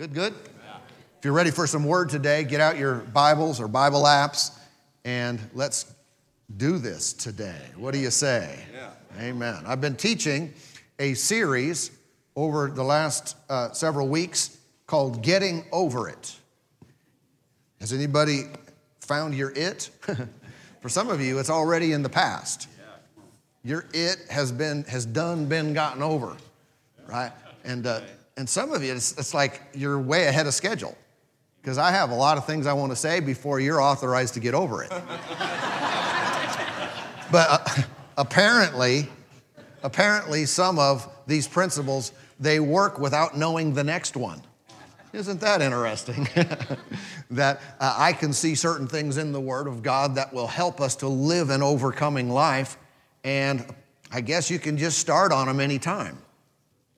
Good, good? If you're ready for some word today, get out your Bibles or Bible apps and let's do this today. What do you say? Yeah. Amen. I've been teaching a series over the last uh, several weeks called Getting Over It. Has anybody found your it? for some of you, it's already in the past. Your it has been has done been gotten over, right? And uh, and some of you, it's, it's like you're way ahead of schedule because I have a lot of things I want to say before you're authorized to get over it. but uh, apparently, apparently, some of these principles they work without knowing the next one. Isn't that interesting? that uh, I can see certain things in the Word of God that will help us to live an overcoming life, and I guess you can just start on them anytime.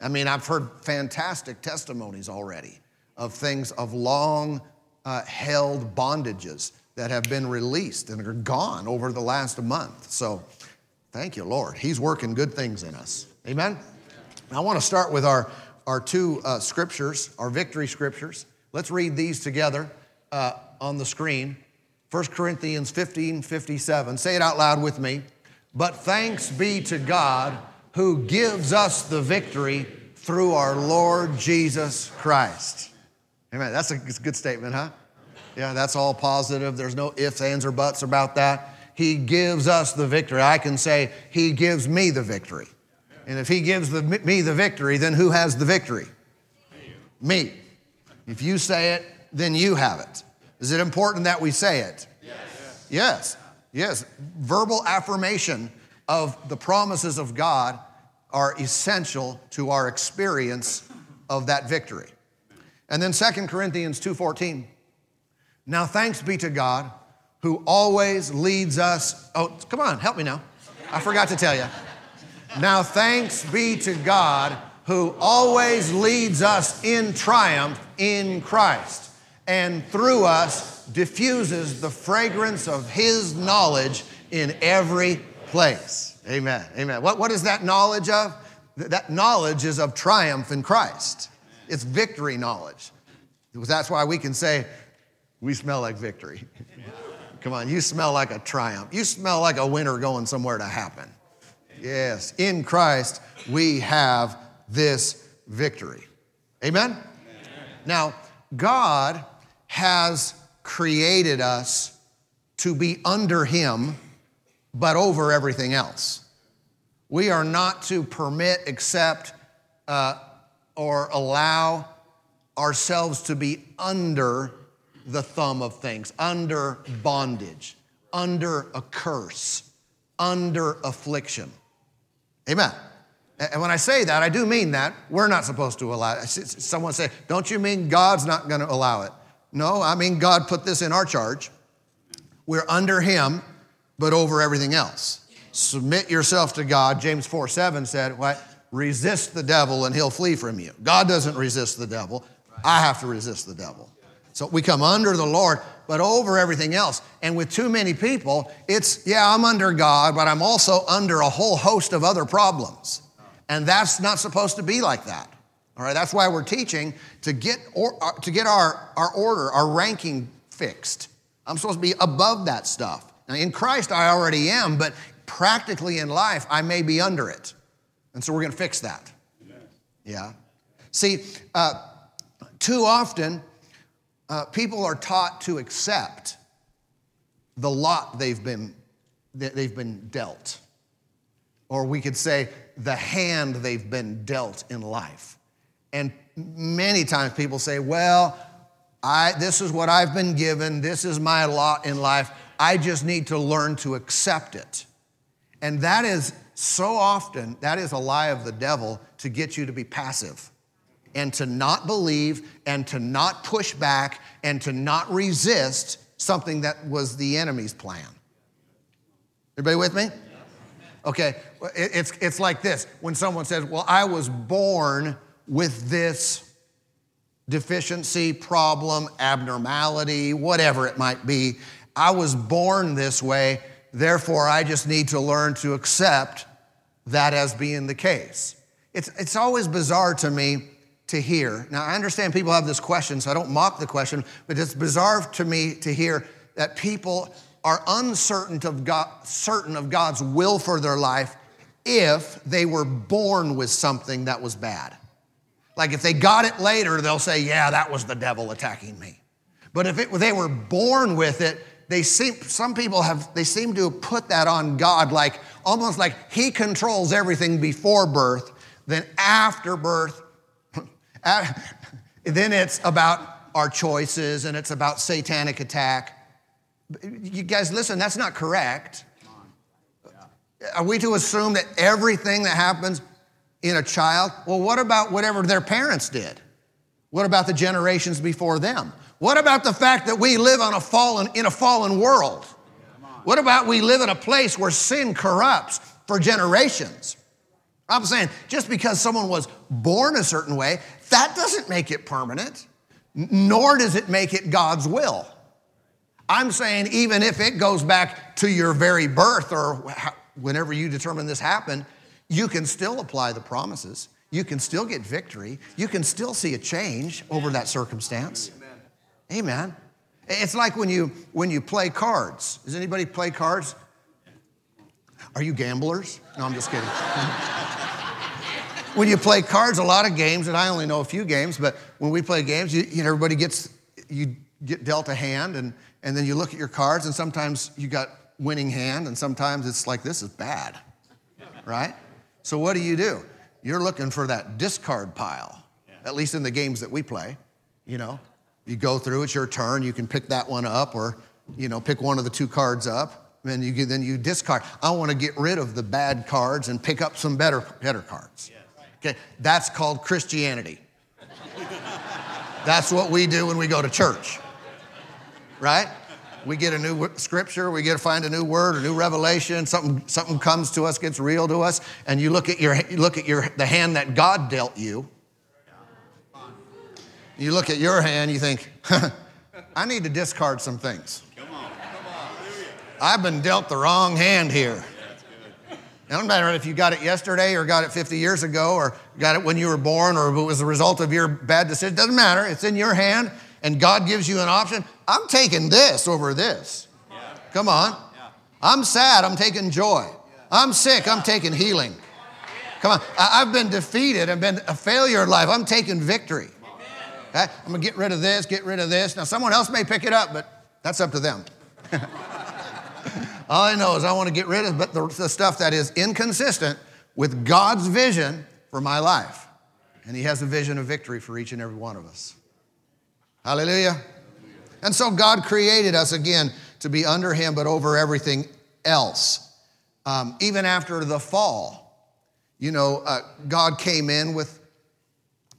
I mean, I've heard fantastic testimonies already of things of long uh, held bondages that have been released and are gone over the last month. So, thank you, Lord. He's working good things in us. Amen? I want to start with our, our two uh, scriptures, our victory scriptures. Let's read these together uh, on the screen. 1 Corinthians 15 57. Say it out loud with me. But thanks be to God who gives us the victory through our Lord Jesus Christ. Amen. That's a good statement, huh? Yeah, that's all positive. There's no ifs, ands, or buts about that. He gives us the victory. I can say, He gives me the victory. And if He gives the, me the victory, then who has the victory? Me. If you say it, then you have it. Is it important that we say it? Yes. Yes. Yes. Verbal affirmation of the promises of God are essential to our experience of that victory. And then 2 Corinthians 2:14. Now thanks be to God who always leads us Oh, come on, help me now. I forgot to tell you. Now thanks be to God who always leads us in triumph in Christ and through us diffuses the fragrance of his knowledge in every place. Amen. Amen. What, what is that knowledge of? That knowledge is of triumph in Christ. It's victory knowledge. That's why we can say, we smell like victory. Come on, you smell like a triumph. You smell like a winner going somewhere to happen. Yes, in Christ we have this victory. Amen? Amen? Now, God has created us to be under Him, but over everything else. We are not to permit, accept, uh, or allow ourselves to be under the thumb of things, under bondage, under a curse, under affliction. Amen. And when I say that, I do mean that. We're not supposed to allow it. Someone say, Don't you mean God's not going to allow it? No, I mean God put this in our charge. We're under Him, but over everything else. Submit yourself to God. James 4 7 said, What? Resist the devil and he'll flee from you. God doesn't resist the devil. I have to resist the devil. So we come under the Lord, but over everything else. And with too many people, it's, yeah, I'm under God, but I'm also under a whole host of other problems. And that's not supposed to be like that. All right, that's why we're teaching to get, or, uh, to get our, our order, our ranking fixed. I'm supposed to be above that stuff. In Christ, I already am, but practically in life, I may be under it. And so we're going to fix that. Yeah. See, uh, too often, uh, people are taught to accept the lot they've been, they've been dealt. Or we could say the hand they've been dealt in life. And many times people say, well, I, this is what I've been given, this is my lot in life. I just need to learn to accept it. And that is so often, that is a lie of the devil to get you to be passive and to not believe and to not push back and to not resist something that was the enemy's plan. Everybody with me? Okay, it's, it's like this when someone says, Well, I was born with this deficiency, problem, abnormality, whatever it might be. I was born this way, therefore, I just need to learn to accept that as being the case. It's, it's always bizarre to me to hear. Now, I understand people have this question, so I don't mock the question, but it's bizarre to me to hear that people are uncertain of, God, certain of God's will for their life if they were born with something that was bad. Like if they got it later, they'll say, Yeah, that was the devil attacking me. But if it, they were born with it, they seem, some people have, they seem to put that on God, like almost like He controls everything before birth, then after birth, then it's about our choices and it's about satanic attack. You guys, listen, that's not correct. Are we to assume that everything that happens in a child? Well, what about whatever their parents did? What about the generations before them? What about the fact that we live on a fallen, in a fallen world? What about we live in a place where sin corrupts for generations? I'm saying just because someone was born a certain way, that doesn't make it permanent, nor does it make it God's will. I'm saying even if it goes back to your very birth or whenever you determine this happened, you can still apply the promises. You can still get victory. You can still see a change over that circumstance. Amen. It's like when you when you play cards. Does anybody play cards? Are you gamblers? No, I'm just kidding. when you play cards, a lot of games, and I only know a few games, but when we play games, you, you know, everybody gets you get dealt a hand, and and then you look at your cards, and sometimes you got winning hand, and sometimes it's like this is bad, right? So what do you do? You're looking for that discard pile, at least in the games that we play. You know, you go through, it's your turn, you can pick that one up or, you know, pick one of the two cards up, and you, then you discard. I want to get rid of the bad cards and pick up some better, better cards. Okay, that's called Christianity. that's what we do when we go to church, right? We get a new scripture, we get to find a new word, a new revelation, something, something comes to us, gets real to us, and you look at your you look at your the hand that God dealt you. You look at your hand, you think, I need to discard some things. I've been dealt the wrong hand here. It doesn't matter if you got it yesterday or got it 50 years ago or got it when you were born or it was a result of your bad decision. It doesn't matter. It's in your hand and God gives you an option. I'm taking this over this. Yeah. Come on. Yeah. I'm sad, I'm taking joy. I'm sick, I'm taking healing. Come on. I've been defeated, I've been a failure in life. I'm taking victory. Okay? I'm gonna get rid of this, get rid of this. Now, someone else may pick it up, but that's up to them. All I know is I want to get rid of but the, the stuff that is inconsistent with God's vision for my life. And He has a vision of victory for each and every one of us. Hallelujah. And so God created us again to be under Him, but over everything else. Um, even after the fall, you know, uh, God came in with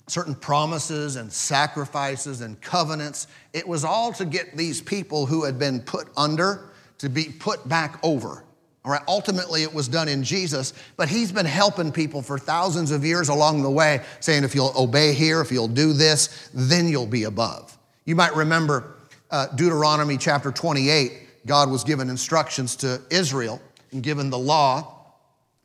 certain promises and sacrifices and covenants. It was all to get these people who had been put under to be put back over. All right, ultimately it was done in Jesus, but he's been helping people for thousands of years along the way, saying if you'll obey here, if you'll do this, then you'll be above. You might remember uh, Deuteronomy chapter 28. God was given instructions to Israel and given the law.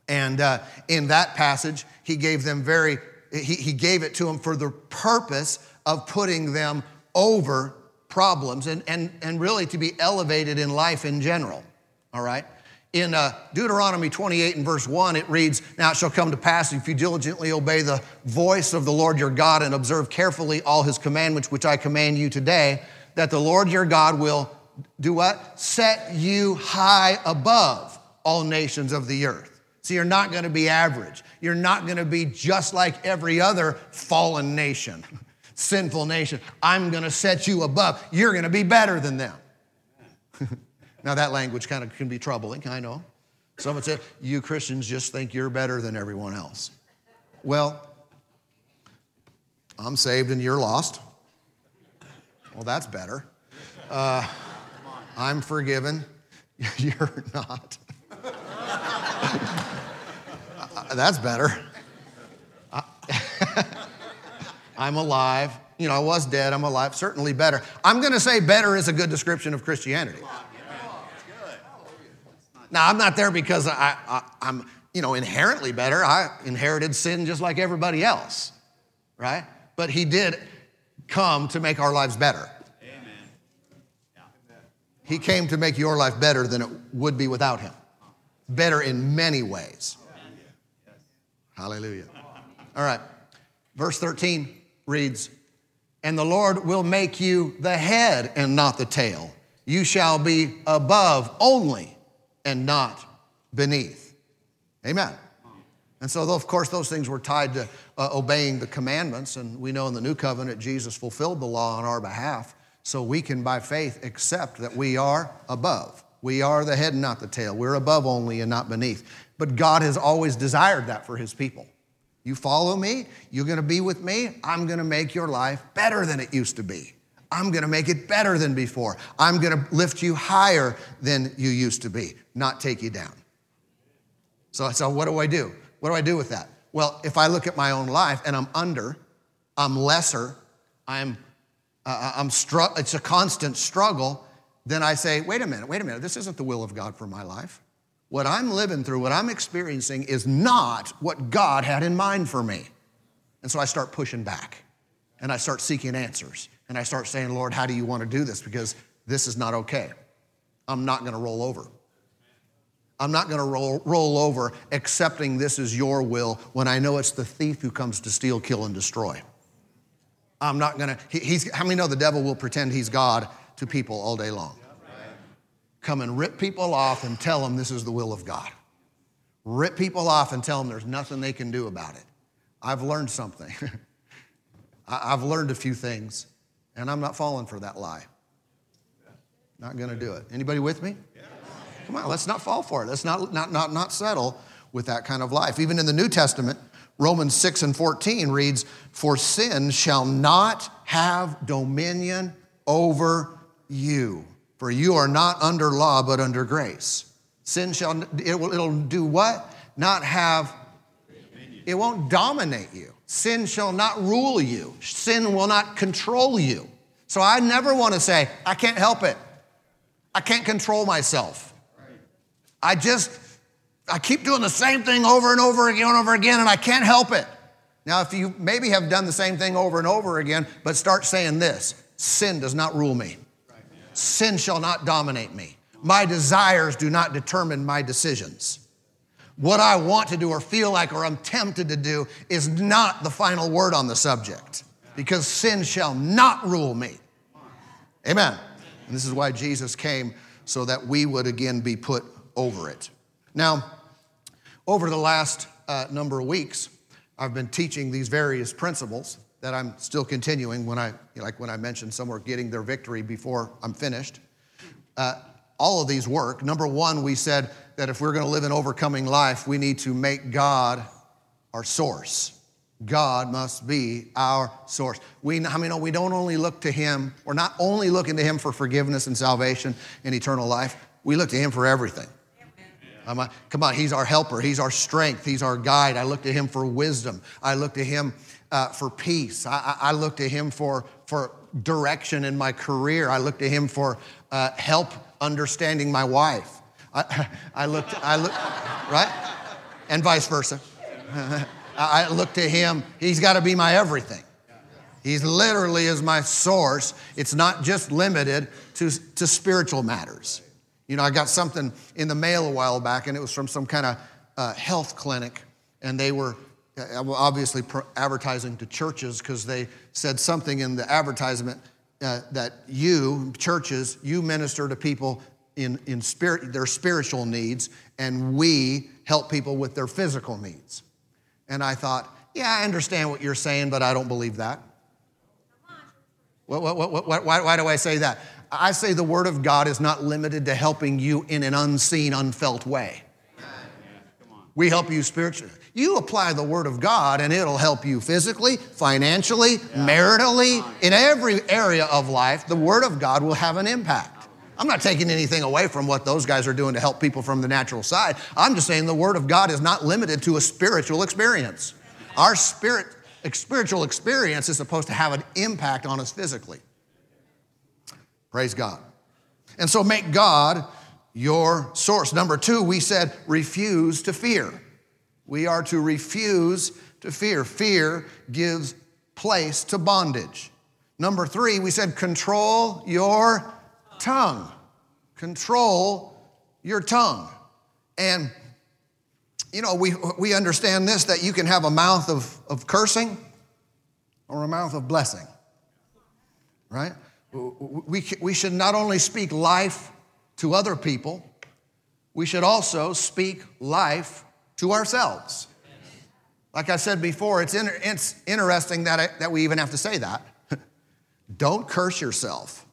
And uh, in that passage, he gave them very, he, he gave it to them for the purpose of putting them over problems and, and, and really to be elevated in life in general. All right? In uh, Deuteronomy 28 and verse 1, it reads, Now it shall come to pass if you diligently obey the voice of the Lord your God and observe carefully all his commandments, which I command you today, that the Lord your God will do what? Set you high above all nations of the earth. So you're not going to be average. You're not going to be just like every other fallen nation, sinful nation. I'm going to set you above. You're going to be better than them. Now, that language kind of can be troubling, I know. Someone said, You Christians just think you're better than everyone else. Well, I'm saved and you're lost. Well, that's better. Uh, I'm forgiven. You're not. that's better. I'm alive. You know, I was dead. I'm alive. Certainly better. I'm going to say better is a good description of Christianity. Now, I'm not there because I, I, I'm, you know, inherently better. I inherited sin just like everybody else, right? but he did come to make our lives better. Amen. He came to make your life better than it would be without him. Better in many ways. Hallelujah. All right. Verse 13 reads, And the Lord will make you the head and not the tail. You shall be above only and not beneath. Amen. And so, of course, those things were tied to uh, obeying the commandments. And we know in the new covenant, Jesus fulfilled the law on our behalf. So we can, by faith, accept that we are above. We are the head and not the tail. We're above only and not beneath. But God has always desired that for his people. You follow me, you're gonna be with me, I'm gonna make your life better than it used to be. I'm gonna make it better than before. I'm gonna lift you higher than you used to be, not take you down. So, so what do I do? What do I do with that? Well, if I look at my own life and I'm under, I'm lesser, I'm, uh, I'm str- it's a constant struggle, then I say, wait a minute, wait a minute, this isn't the will of God for my life. What I'm living through, what I'm experiencing is not what God had in mind for me. And so I start pushing back and I start seeking answers and I start saying, Lord, how do you want to do this? Because this is not okay. I'm not going to roll over. I'm not going to roll, roll over accepting this is your will when I know it's the thief who comes to steal, kill, and destroy. I'm not going to, he, he's, how many know the devil will pretend he's God to people all day long? Come and rip people off and tell them this is the will of God. Rip people off and tell them there's nothing they can do about it. I've learned something. I've learned a few things, and I'm not falling for that lie. Not going to do it. Anybody with me? Come on, let's not fall for it. Let's not, not, not, not settle with that kind of life. Even in the New Testament, Romans 6 and 14 reads, For sin shall not have dominion over you, for you are not under law, but under grace. Sin shall, it will, it'll do what? Not have, it won't dominate you. Sin shall not rule you. Sin will not control you. So I never want to say, I can't help it. I can't control myself. I just, I keep doing the same thing over and over again and over again, and I can't help it. Now, if you maybe have done the same thing over and over again, but start saying this sin does not rule me, sin shall not dominate me. My desires do not determine my decisions. What I want to do or feel like or I'm tempted to do is not the final word on the subject because sin shall not rule me. Amen. And this is why Jesus came so that we would again be put over it. Now, over the last uh, number of weeks, I've been teaching these various principles that I'm still continuing when I, like when I mentioned some are getting their victory before I'm finished. Uh, all of these work. Number one, we said that if we're going to live an overcoming life, we need to make God our source. God must be our source. We, I mean, we don't only look to Him, we're not only looking to Him for forgiveness and salvation and eternal life, we look to Him for everything. Come on, He's our helper. He's our strength. He's our guide. I look to Him for wisdom. I look to Him uh, for peace. I, I, look to Him for, for direction in my career. I look to Him for uh, help understanding my wife. I, I look, to, I look, right? And vice versa. I look to Him. He's got to be my everything. He's literally is my source. It's not just limited to, to spiritual matters. You know, I got something in the mail a while back, and it was from some kind of uh, health clinic, and they were uh, obviously advertising to churches because they said something in the advertisement uh, that you, churches, you minister to people in, in spirit, their spiritual needs, and we help people with their physical needs. And I thought, yeah, I understand what you're saying, but I don't believe that. What, what, what, why, why do I say that? I say the Word of God is not limited to helping you in an unseen, unfelt way. We help you spiritually. You apply the Word of God and it'll help you physically, financially, maritally, in every area of life. The Word of God will have an impact. I'm not taking anything away from what those guys are doing to help people from the natural side. I'm just saying the Word of God is not limited to a spiritual experience. Our spirit, spiritual experience is supposed to have an impact on us physically. Praise God. And so make God your source. Number two, we said refuse to fear. We are to refuse to fear. Fear gives place to bondage. Number three, we said control your tongue. Control your tongue. And, you know, we, we understand this that you can have a mouth of, of cursing or a mouth of blessing, right? We, we should not only speak life to other people, we should also speak life to ourselves. Like I said before, it's, it's interesting that, I, that we even have to say that. Don't curse yourself.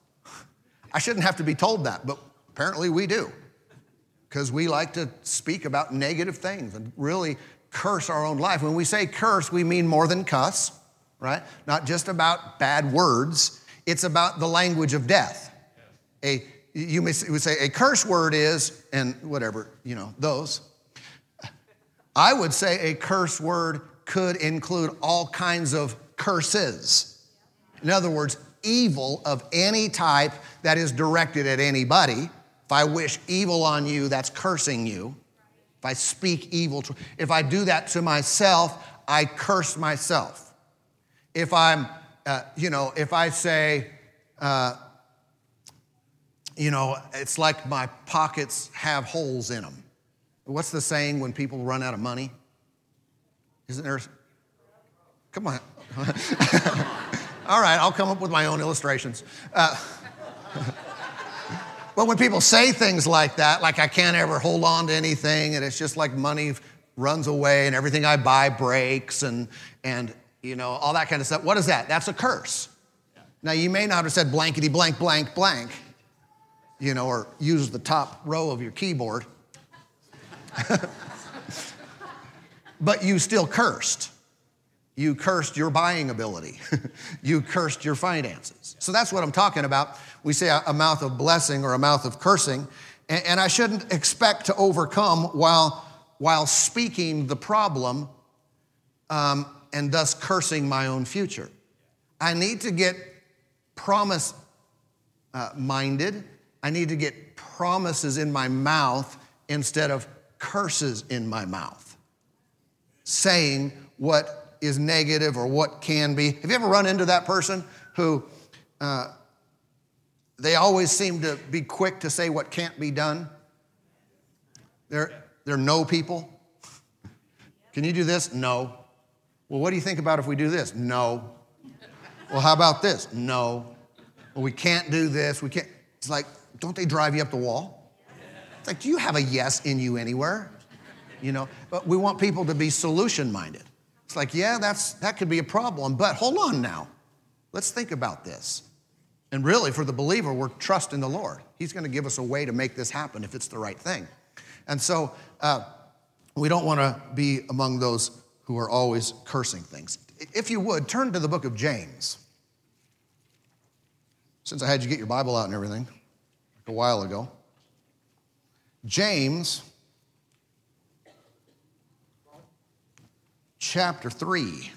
I shouldn't have to be told that, but apparently we do. Because we like to speak about negative things and really curse our own life. When we say curse, we mean more than cuss, right? Not just about bad words, it's about the language of death. A, you may would say a curse word is, and whatever, you know, those. I would say a curse word could include all kinds of curses. In other words, evil of any type that is directed at anybody. If I wish evil on you, that's cursing you. If I speak evil, to, if I do that to myself, I curse myself. If I'm, uh, you know, if I say, uh, you know, it's like my pockets have holes in them. What's the saying when people run out of money? Isn't there? Come on. All right, I'll come up with my own illustrations. Uh, but when people say things like that, like I can't ever hold on to anything, and it's just like money runs away and everything I buy breaks and, and you know, all that kind of stuff, what is that? That's a curse. Now, you may not have said blankety blank, blank, blank, you know, or use the top row of your keyboard, but you still cursed. You cursed your buying ability. you cursed your finances. So that's what I'm talking about. We say a, mouth of blessing or a mouth of cursing. And, I shouldn't expect to overcome while, while speaking the problem um, and thus cursing my own future. I need to get promise uh, minded. I need to get promises in my mouth instead of curses in my mouth, saying what is negative or what can be. Have you ever run into that person who uh, they always seem to be quick to say what can't be done? They're, they're no people. Can you do this? No. Well, what do you think about if we do this? No. Well, how about this? No. Well, we can't do this. We can't. It's like, don't they drive you up the wall? It's like, do you have a yes in you anywhere? You know, but we want people to be solution minded. It's like, yeah, that's, that could be a problem, but hold on now. Let's think about this. And really, for the believer, we're trusting the Lord. He's going to give us a way to make this happen if it's the right thing. And so uh, we don't want to be among those who are always cursing things. If you would, turn to the book of James. Since I had you get your Bible out and everything like a while ago. James chapter 3.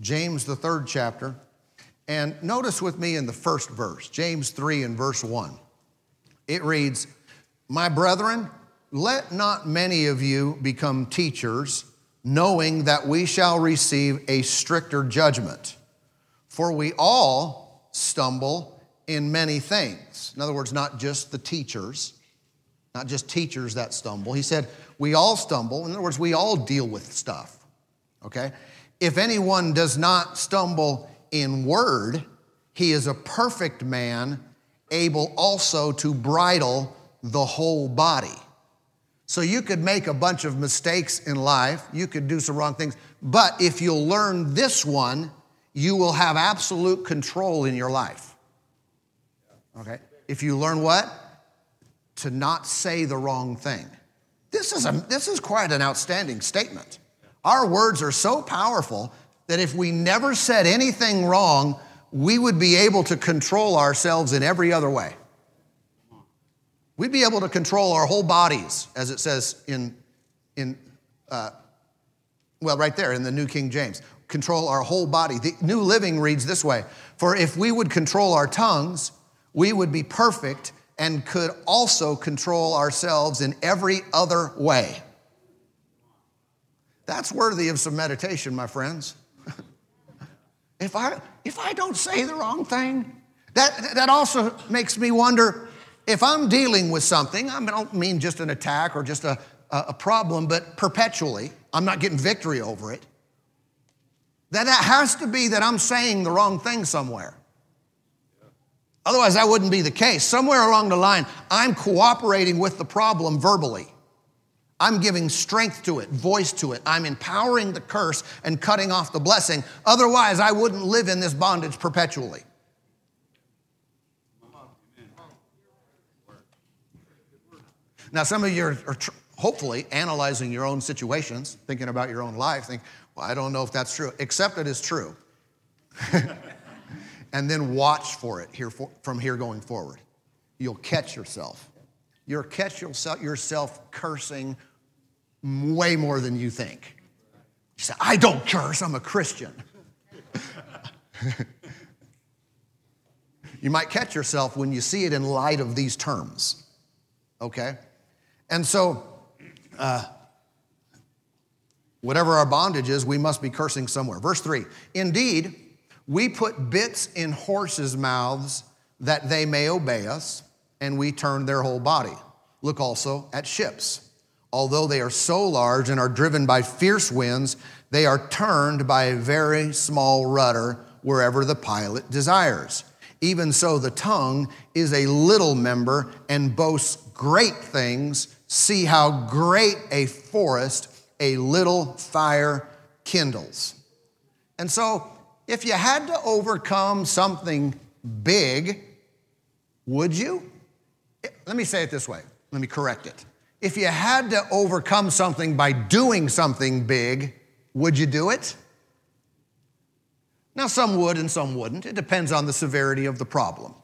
James, the third chapter. And notice with me in the first verse, James 3 and verse 1. It reads, My brethren, let not many of you become teachers, knowing that we shall receive a stricter judgment. For we all stumble in many things. In other words, not just the teachers, not just teachers that stumble. He said, We all stumble. In other words, we all deal with stuff. Okay? If anyone does not stumble in word, he is a perfect man, able also to bridle the whole body. So you could make a bunch of mistakes in life, you could do some wrong things, but if you'll learn this one, you will have absolute control in your life. Okay? If you learn what? to not say the wrong thing. This is, a, this is quite an outstanding statement. Our words are so powerful that if we never said anything wrong, we would be able to control ourselves in every other way. We'd be able to control our whole bodies, as it says in, in uh, well, right there in the New King James. Control our whole body. The New Living reads this way For if we would control our tongues, we would be perfect and could also control ourselves in every other way. That's worthy of some meditation, my friends. if, I, if I don't say the wrong thing, that, that also makes me wonder if I'm dealing with something, I don't mean just an attack or just a, a problem, but perpetually, I'm not getting victory over it, then that has to be that I'm saying the wrong thing somewhere. Otherwise, that wouldn't be the case. Somewhere along the line, I'm cooperating with the problem verbally. I'm giving strength to it, voice to it. I'm empowering the curse and cutting off the blessing. Otherwise, I wouldn't live in this bondage perpetually. Now, some of you are, are tr- hopefully analyzing your own situations, thinking about your own life, think, well, I don't know if that's true. Accept it as true. and then watch for it here for, from here going forward. You'll catch yourself. You'll catch yourself, yourself cursing way more than you think. You say, I don't curse, I'm a Christian. you might catch yourself when you see it in light of these terms, okay? And so, uh, whatever our bondage is, we must be cursing somewhere. Verse 3 Indeed, we put bits in horses' mouths that they may obey us, and we turn their whole body. Look also at ships. Although they are so large and are driven by fierce winds, they are turned by a very small rudder wherever the pilot desires. Even so, the tongue is a little member and boasts great things. See how great a forest a little fire kindles. And so, if you had to overcome something big, would you? Let me say it this way. Let me correct it. If you had to overcome something by doing something big, would you do it? Now, some would and some wouldn't. It depends on the severity of the problem.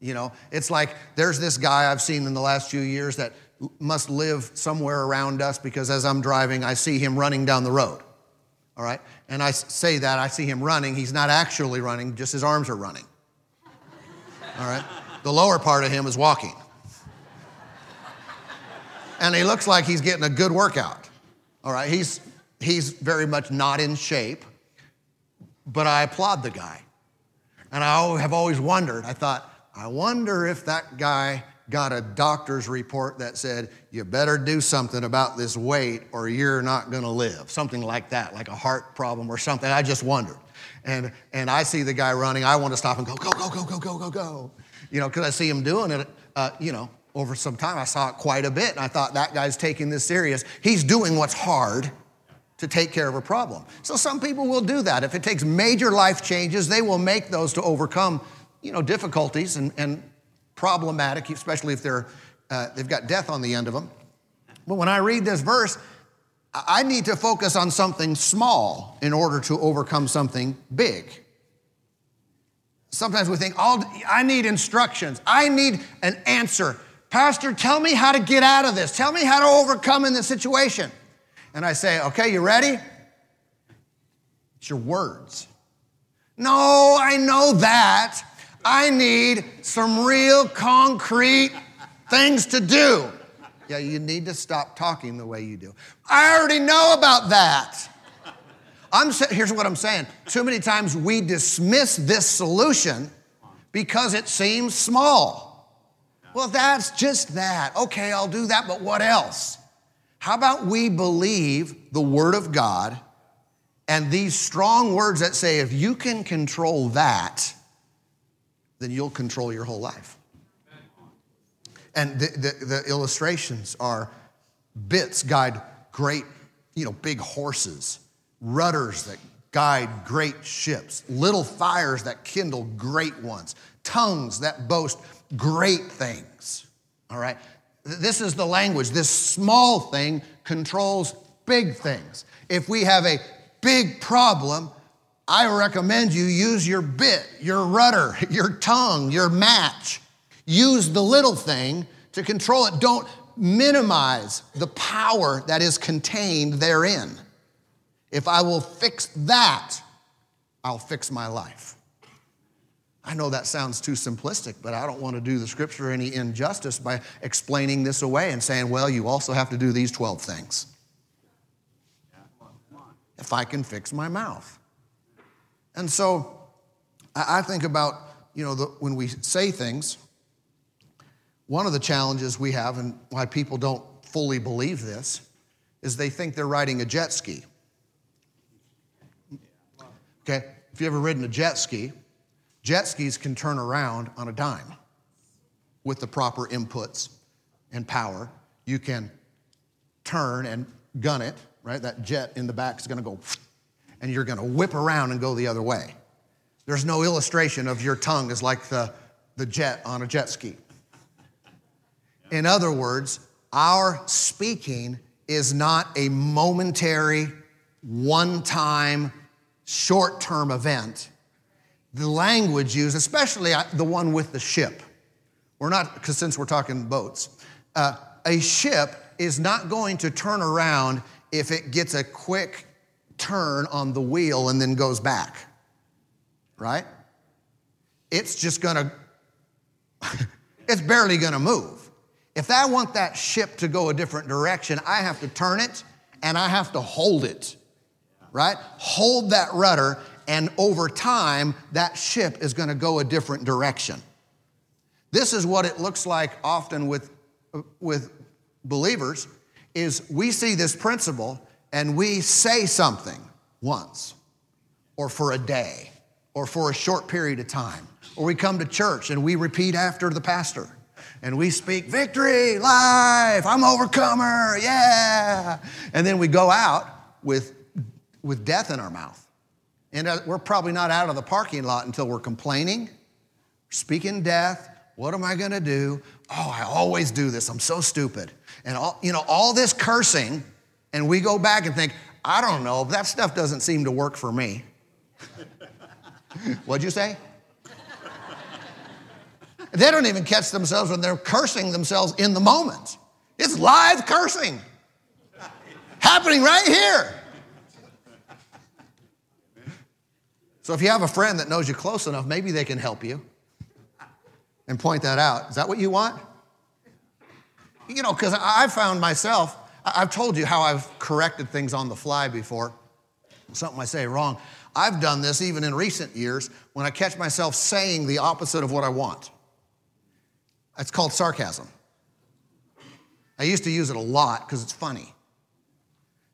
You know, it's like there's this guy I've seen in the last few years that must live somewhere around us because as I'm driving, I see him running down the road. All right? And I say that, I see him running. He's not actually running, just his arms are running. All right? The lower part of him is walking. And he looks like he's getting a good workout. All right? He's, he's very much not in shape, but I applaud the guy. And I have always wondered, I thought, I wonder if that guy got a doctor's report that said, you better do something about this weight or you're not gonna live. Something like that, like a heart problem or something. I just wondered. And, and I see the guy running, I want to stop and go, go, go, go, go, go, go, go. You know, because I see him doing it, uh, you know, over some time. I saw it quite a bit and I thought, that guy's taking this serious. He's doing what's hard to take care of a problem. So some people will do that. If it takes major life changes, they will make those to overcome, you know, difficulties and, and problematic, especially if they're, uh, they've got death on the end of them. But when I read this verse, I need to focus on something small in order to overcome something big. Sometimes we think, I need instructions. I need an answer. Pastor, tell me how to get out of this. Tell me how to overcome in this situation. And I say, okay, you ready? It's your words. No, I know that. I need some real concrete things to do. Yeah, you need to stop talking the way you do. I already know about that. I'm here's what I'm saying. Too many times we dismiss this solution because it seems small. Well, that's just that. Okay, I'll do that, but what else? How about we believe the Word of God and these strong words that say, if you can control that, then you'll control your whole life. And the, the, the, illustrations are bits guide great, you know, big horses, rudders that guide great ships, little fires that kindle great ones, tongues that boast great things. All right? This is the language. This small thing controls big things. If we have a big problem, I recommend you use your bit, your rudder, your tongue, your match. Use the little thing to control it. Don't minimize the power that is contained therein. If I will fix that, I'll fix my life. I know that sounds too simplistic, but I don't want to do the scripture any injustice by explaining this away and saying, well, you also have to do these 12 things. if I can fix my mouth. And so I think about, you know, the, when we say things, one of the challenges we have and why people don't fully believe this is they think they're riding a jet ski. Okay? If you've ever ridden a jet ski, jet skis can turn around on a dime with the proper inputs and power. You can turn and gun it, right? That jet in the back is going to go, and you're going to whip around and go the other way. There's no illustration of your tongue as like the, the jet on a jet ski. In other words, our speaking is not a momentary, one time, short term event. The language used, especially uh, the one with the ship, we're not, because since we're talking boats, uh, a ship is not going to turn around if it gets a quick turn on the wheel and then goes back, right? It's just gonna, it's barely gonna move. If I want that ship to go a different direction, I have to turn it and I have to hold it, right? Hold that rudder, and over time, that ship is gonna go a different direction. This is what it looks like often with, with believers is we see this principle and we say something once or for a day or for a short period of time or we come to church and we repeat after the pastor and we speak victory, life, I'm overcomer, yeah. And then we go out with, with death in our mouth. And uh, we're probably not out of the parking lot until we're complaining, speaking death. What am I to do? Oh, I always do this. I'm so stupid. And all, you know, all this cursing, and we go back and think, I don't know, that stuff doesn't seem to work for me. What'd you say? They don't even catch themselves when they're cursing themselves in the moment. It's live cursing happening right here. So if you have a friend that knows you close enough, maybe they can help you and point that out. Is that what you want? You know, because I found myself, I've told you how I've corrected things on the fly before, something I say wrong. I've done this even in recent years when I catch myself saying the opposite of what I want. It's called sarcasm. I used to use it a lot because it's funny.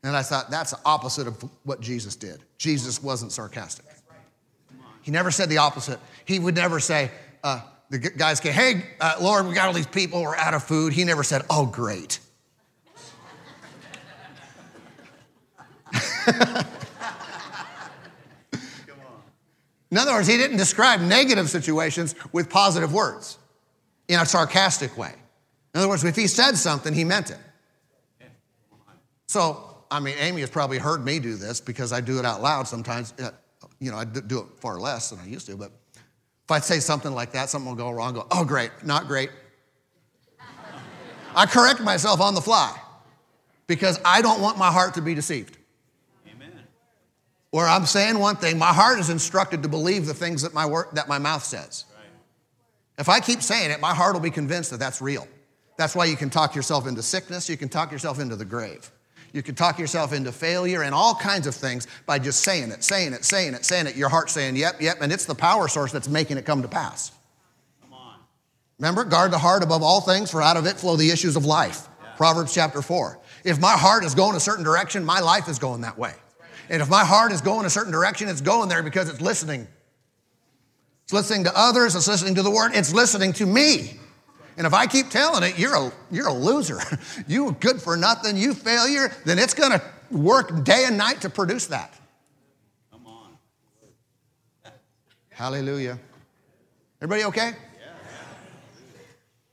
And I thought that's the opposite of what Jesus did. Jesus wasn't sarcastic. He never said the opposite. He would never say, uh, the guys came, hey, uh, Lord, we got all these people, we're out of food. He never said, oh, great. In other words, he didn't describe negative situations with positive words in a sarcastic way. In other words, if he said something, he meant it. So, I mean, Amy has probably heard me do this because I do it out loud sometimes. Uh, you know, I do it far less than I used to, but if I say something like that, something will go wrong, go, oh, great, not great. I correct myself on the fly because I don't want my heart to be deceived. Where I'm saying one thing, my heart is instructed to believe the things that my, word, that my mouth says. If I keep saying it, my heart will be convinced that that's real. That's why you can talk yourself into sickness, you can talk yourself into the grave. You can talk yourself into failure and all kinds of things by just saying it, saying it, saying it, saying it. Your heart saying, yep, yep, and it's the power source that's making it come to pass. Come on. Remember, guard the heart above all things, for out of it flow the issues of life. Yeah. Proverbs chapter 4. If my heart is going a certain direction, my life is going that way. And if my heart is going a certain direction, it's going there because it's listening it's listening to others, it's listening to the word, it's listening to me. And if I keep telling it, you're a, you're a loser, you good for nothing, you failure, then it's going to work day and night to produce that. Come on. Hallelujah. Everybody okay?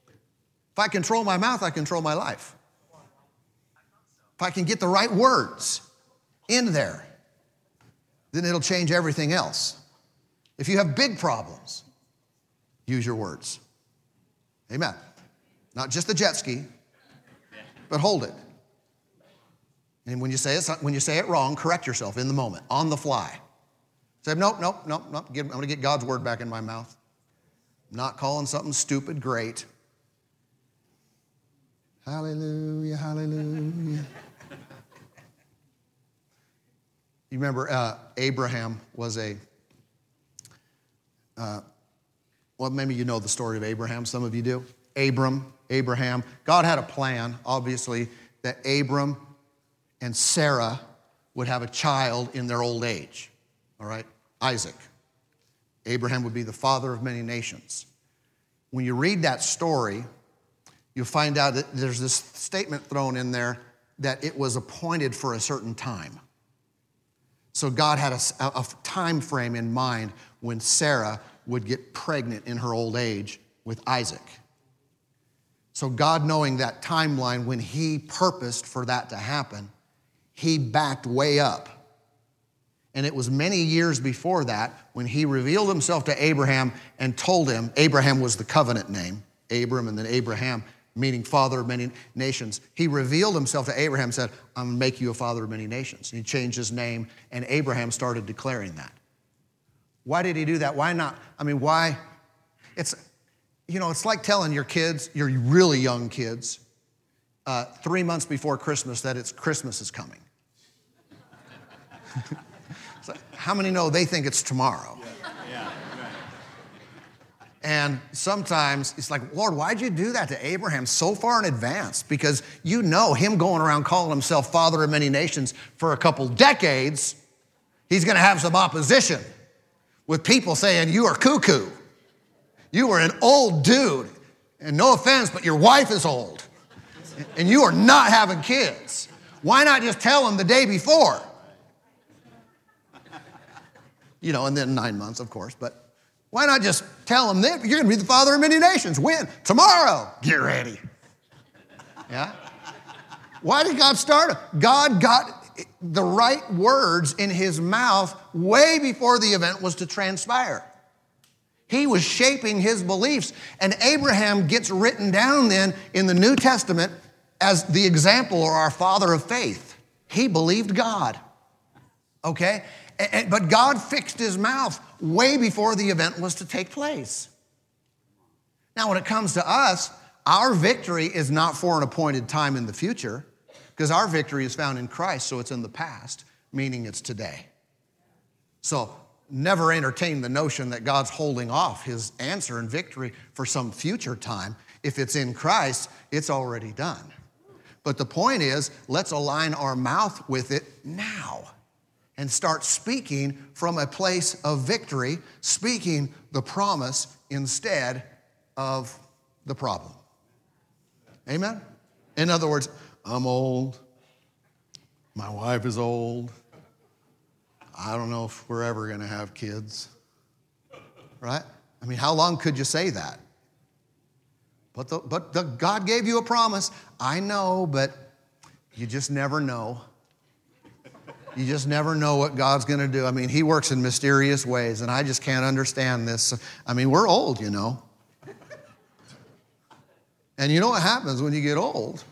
If I control my mouth, I control my life. If I can get the right words in there, then it'll change everything else. If you have big problems, use your words. Amen. Not just the jet ski, but hold it. And when you say it, when you say it wrong, correct yourself in the moment, on the fly. Say, nope, nope, nope, nope. I'm going to get God's word back in my mouth. I'm not calling something stupid great. Hallelujah, hallelujah. You remember uh, Abraham was a, uh, well, maybe you know the story of Abraham, some of you do. Abram, Abraham. God had a plan, obviously, that Abram and Sarah would have a child in their old age, all right? Isaac. Abraham would be the father of many nations. When you read that story, you'll find out that there's this statement thrown in there that it was appointed for a certain time. So God had a, a, time frame in mind when Sarah would get pregnant in her old age with Isaac. So God knowing that timeline when he purposed for that to happen, he backed way up. And it was many years before that when he revealed himself to Abraham and told him, Abraham was the covenant name, Abram and then Abraham, meaning father of many nations. He revealed himself to Abraham and said, I'm gonna make you a father of many nations. And he changed his name, and Abraham started declaring that. Why did he do that? Why not? I mean, why? It's, you know, it's like telling your kids, your really young kids, uh, three months before Christmas that it's Christmas is coming. so how many know they think it's tomorrow? And sometimes it's like, Lord, why'd you do that to Abraham so far in advance? Because you know him going around calling himself father of many nations for a couple decades, he's to have some opposition with people saying, You are cuckoo. You are an old dude. And no offense, but your wife is old. And you are not having kids. Why not just tell him the day before? You know, and then nine months, of course, but why not just tell them that you're going to be the father of many nations? When? Tomorrow. Get ready. Yeah? Why did God start? God got the right words in his mouth way before the event was to transpire. He was shaping his beliefs. And Abraham gets written down then in the New Testament as the example or our father of faith. He believed God. Okay? But God fixed his mouth way before the event was to take place. Now, when it comes to us, our victory is not for an appointed time in the future, because our victory is found in Christ, so it's in the past, meaning it's today. So, never entertain the notion that God's holding off his answer and victory for some future time. If it's in Christ, it's already done. But the point is, let's align our mouth with it now and start speaking from a place of victory, speaking the promise instead of the problem. Amen? In other words, I'm old. My wife is old. I don't know if we're ever going to have kids. Right? I mean, how long could you say that? But, the, but the, God gave you a promise. I know, but you just never know. You just never know what God's going to do. I mean, He works in mysterious ways, and I just can't understand this. I mean, we're old, you know. And you know what happens when you get old?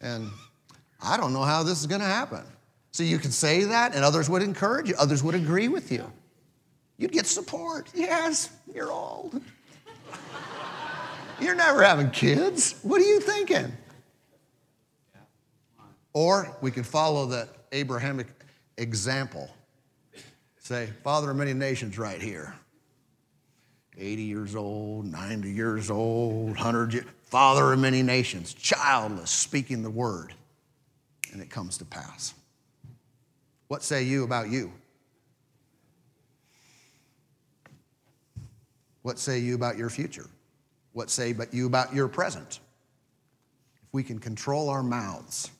And I don't know how this is going to happen. So you can say that, and others would encourage you, others would agree with you. You'd get support. Yes, you're old. You're never having kids. What are you thinking? Or we can follow the Abrahamic example. Say, Father of many nations, right here. 80 years old, 90 years old, 100 years, Father of many nations, childless, speaking the word, and it comes to pass. What say you about you? What say you about your future? What say but you about your present? If we can control our mouths,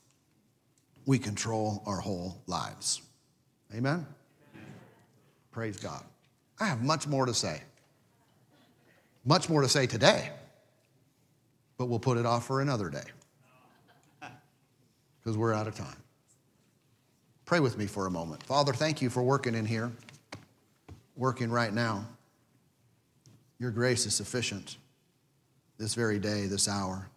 we control our whole lives. Amen? Praise God. I have much more to say. Much more to say today, but we'll put it off for another day because we're out of time. Pray with me for a moment. Father, thank you for working in here, working right now. Your grace is sufficient this very day, this hour.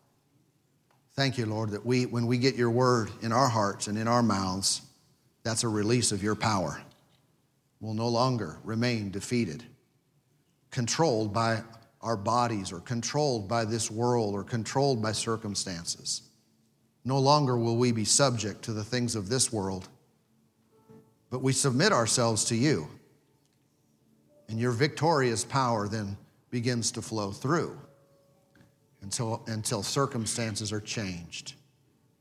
Thank you, Lord, that we, when we get your word in our hearts and in our mouths, that's a release of your power. We'll no longer remain defeated, controlled by our bodies or controlled by this world or controlled by circumstances. No longer will we be subject to the things of this world, but we submit ourselves to you. And your victorious power then begins to flow through until, until circumstances are changed,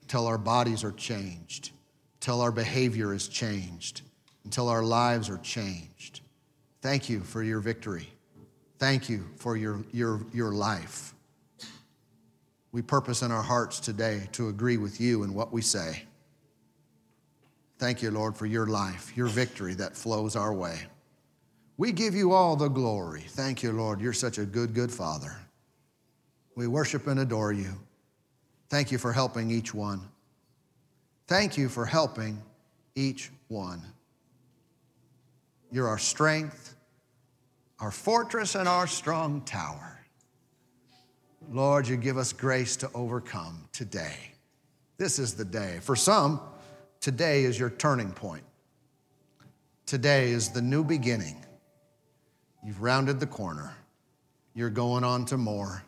until our bodies are changed, until our behavior is changed, until our lives are changed. Thank you for your victory. Thank you for your, your, your life. We purpose in our hearts today to agree with you in what we say. Thank you, Lord, for your life, your victory that flows our way. We give you all the glory. Thank you, Lord. You're such a good, good Father. We worship and adore you. Thank you for helping each one. Thank you for helping each one. You're our strength, our fortress, and our strong tower. Lord, you give us grace to overcome today. This is the day. For some, today is your turning point. Today is the new beginning. You've rounded the corner. You're going on to more,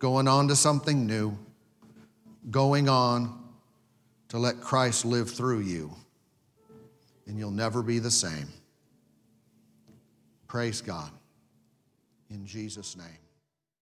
going on to something new, going on to let Christ live through you, and you'll never be the same. Praise God. In Jesus' name.